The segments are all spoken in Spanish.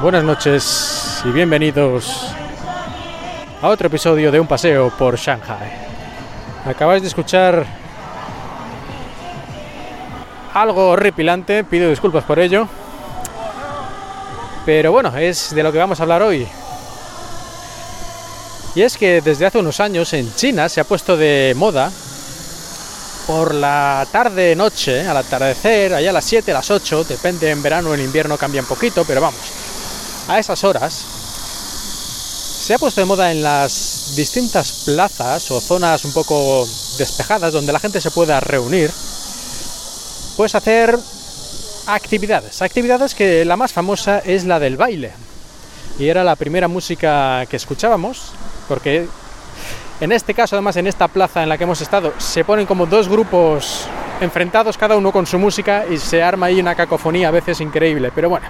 Buenas noches y bienvenidos a otro episodio de Un paseo por Shanghai. Acabáis de escuchar algo horripilante, pido disculpas por ello. Pero bueno, es de lo que vamos a hablar hoy. Y es que desde hace unos años en China se ha puesto de moda por la tarde noche, al atardecer, allá a las 7, a las 8, depende en verano o en invierno cambia un poquito, pero vamos, a esas horas se ha puesto de moda en las distintas plazas o zonas un poco despejadas donde la gente se pueda reunir, pues hacer actividades, actividades que la más famosa es la del baile. Y era la primera música que escuchábamos, porque en este caso, además, en esta plaza en la que hemos estado, se ponen como dos grupos enfrentados, cada uno con su música, y se arma ahí una cacofonía a veces increíble. Pero bueno,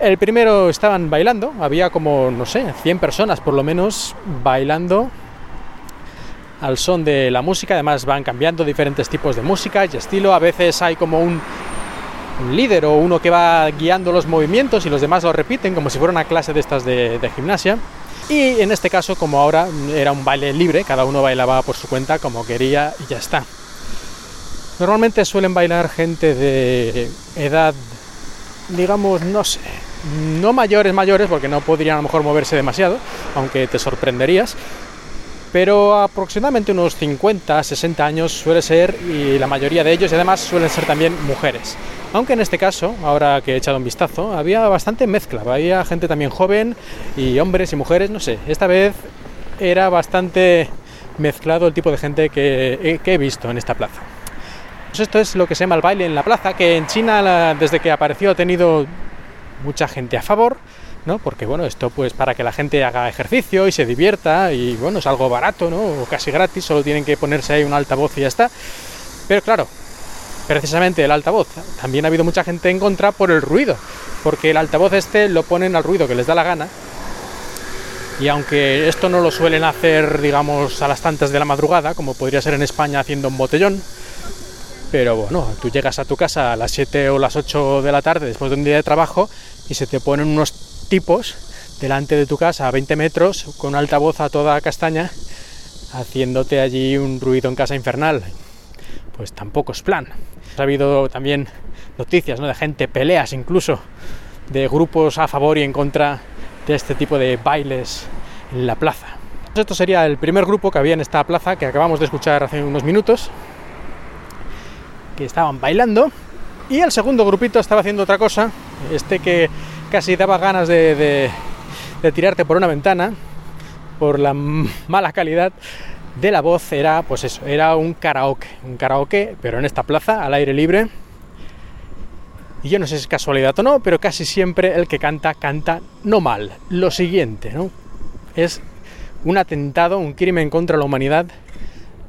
el primero estaban bailando, había como, no sé, 100 personas por lo menos bailando al son de la música. Además, van cambiando diferentes tipos de música y estilo. A veces hay como un, líder o uno que va guiando los movimientos y los demás lo repiten, como si fuera una clase de estas de gimnasia. Y en este caso, como ahora era un baile libre, cada uno bailaba por su cuenta como quería y ya está. Normalmente suelen bailar gente de edad, digamos, no sé, no mayores mayores, porque no podrían a lo mejor moverse demasiado, aunque te sorprenderías, pero aproximadamente unos 50, 60 años suele ser, y la mayoría de ellos, y además suelen ser también mujeres. Aunque en este caso, ahora que he echado un vistazo, había bastante mezcla, había gente también joven y hombres y mujeres, no sé, esta vez era bastante mezclado el tipo de gente que he, que he visto en esta plaza. Pues esto es lo que se llama el baile en la plaza, que en China desde que apareció ha tenido mucha gente a favor, ¿no? Porque bueno, esto pues para que la gente haga ejercicio y se divierta y bueno, es algo barato, ¿no? O casi gratis, solo tienen que ponerse ahí un altavoz y ya está. Pero claro, precisamente el altavoz. También ha habido mucha gente en contra por el ruido, porque el altavoz este lo ponen al ruido que les da la gana. Y aunque esto no lo suelen hacer, digamos, a las tantas de la madrugada, como podría ser en España haciendo un botellón, pero bueno, tú llegas a tu casa a las 7 o las 8 de la tarde después de un día de trabajo y se te ponen unos tipos delante de tu casa a 20 metros con altavoz a toda castaña haciéndote allí un ruido en casa infernal. Pues tampoco es plan. Ha habido también noticias ¿no? de gente, peleas incluso, de grupos a favor y en contra de este tipo de bailes en la plaza. Esto sería el primer grupo que había en esta plaza que acabamos de escuchar hace unos minutos, que estaban bailando, y el segundo grupito estaba haciendo otra cosa, este que casi daba ganas de, de, tirarte por una ventana, por la mala calidad de la voz era, pues eso, era un karaoke, un karaoke, pero en esta plaza, al aire libre. Y yo no sé si es casualidad o no, pero casi siempre el que canta, canta no mal. Lo siguiente, ¿no? Es un atentado, un crimen contra la humanidad,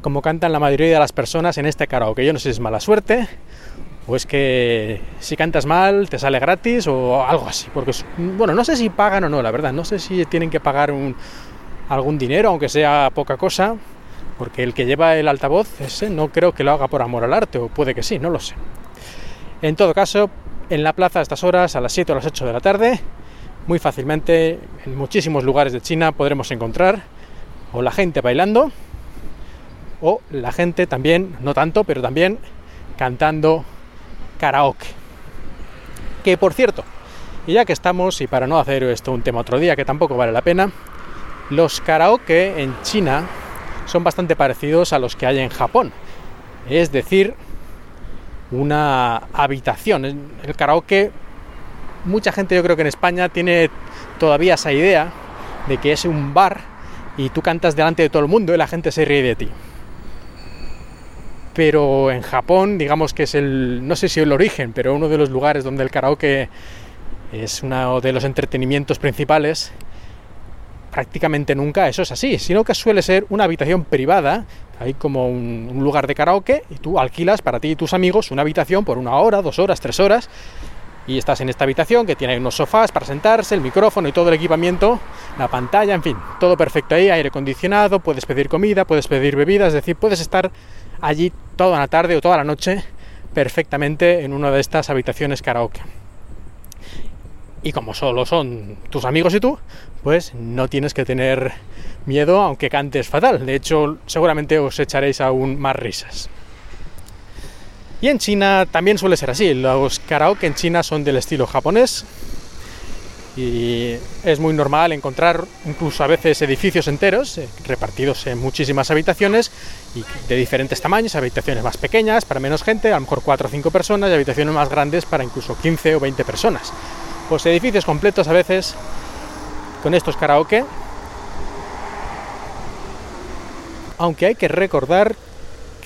como cantan la mayoría de las personas en este karaoke. Yo no sé si es mala suerte, o es que si cantas mal te sale gratis, o algo así. Porque, bueno, no sé si pagan o no, la verdad. No sé si tienen que pagar algún dinero, aunque sea poca cosa, porque el que lleva el altavoz ese no creo que lo haga por amor al arte, o puede que sí, no lo sé. En todo caso, en la plaza a estas horas, a las 7 o las 8 de la tarde, muy fácilmente en muchísimos lugares de China podremos encontrar o la gente bailando o la gente también, no tanto, pero también cantando karaoke. Que por cierto, y ya que estamos, y para no hacer esto un tema otro día, que tampoco vale la pena, los karaoke en China son bastante parecidos a los que hay en Japón. Es decir, una habitación. El karaoke, mucha gente yo creo que en España tiene todavía esa idea de que es un bar y tú cantas delante de todo el mundo y la gente se ríe de ti. Pero en Japón, digamos que es el, no sé si el origen, pero uno de los lugares donde el karaoke es uno de los entretenimientos principales, prácticamente nunca eso es así, sino que suele ser una habitación privada, hay como un, un, lugar de karaoke y tú alquilas para ti y tus amigos una habitación por una hora, dos horas, tres horas y estás en esta habitación que tiene unos sofás para sentarse, el micrófono y todo el equipamiento, la pantalla, en fin, todo perfecto ahí, aire acondicionado, puedes pedir comida, puedes pedir bebidas, es decir, puedes estar allí toda la tarde o toda la noche perfectamente en una de estas habitaciones karaoke. Y como solo son tus amigos y tú, pues no tienes que tener miedo aunque cantes fatal. De hecho, seguramente os echaréis aún más risas. Y en China también suele ser así. Los karaoke en China son del estilo japonés. Y es muy normal encontrar incluso a veces edificios enteros eh, repartidos en muchísimas habitaciones y de diferentes tamaños, habitaciones más pequeñas para menos gente, a lo mejor 4 o 5 personas, y habitaciones más grandes para incluso 15 o 20 personas. Pues edificios completos a veces con estos karaoke. Aunque hay que recordar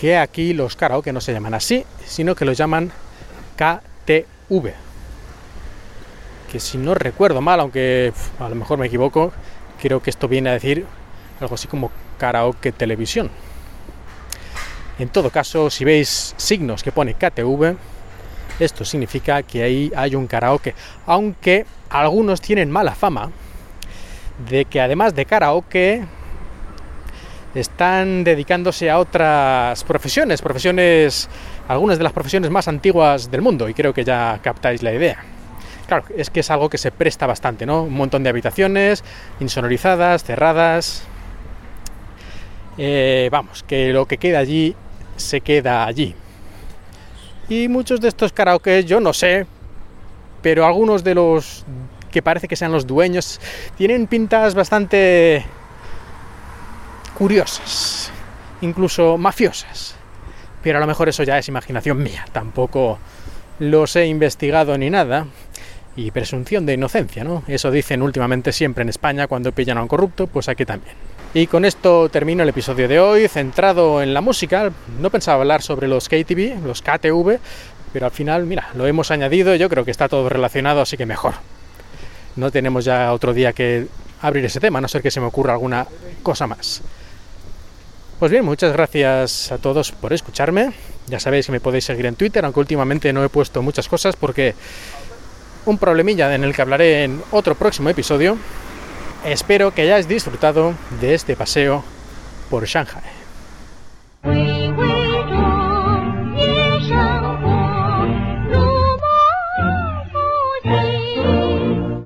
que aquí los karaoke no se llaman así, sino que los llaman KTV. Que si no recuerdo mal, aunque a lo mejor me equivoco, creo que esto viene a decir algo así como karaoke televisión. En todo caso, si veis signos que pone KTV, esto significa que ahí hay un karaoke. Aunque algunos tienen mala fama de que además de karaoke están dedicándose a otras profesiones, profesiones, algunas de las profesiones más antiguas del mundo, y creo que ya captáis la idea. Claro, es que es algo que se presta bastante, ¿no? Un montón de habitaciones, insonorizadas, cerradas. Eh, vamos, que lo que queda allí se queda allí. Y muchos de estos karaoke, yo no sé, pero algunos de los que parece que sean los dueños tienen pintas bastante curiosas, incluso mafiosas. Pero a lo mejor eso ya es imaginación mía, tampoco los he investigado ni nada. Y presunción de inocencia, ¿no? Eso dicen últimamente siempre en España cuando pillan a un corrupto, pues aquí también. Y con esto termino el episodio de hoy, centrado en la música. No pensaba hablar sobre los KTV, los KTV, pero al final, mira, lo hemos añadido, yo creo que está todo relacionado, así que mejor. No tenemos ya otro día que abrir ese tema, a no ser que se me ocurra alguna cosa más. Pues bien, muchas gracias a todos por escucharme. Ya sabéis que me podéis seguir en Twitter, aunque últimamente no he puesto muchas cosas porque un problemilla en el que hablaré en otro próximo episodio. Espero que hayáis disfrutado de este paseo por Shanghai.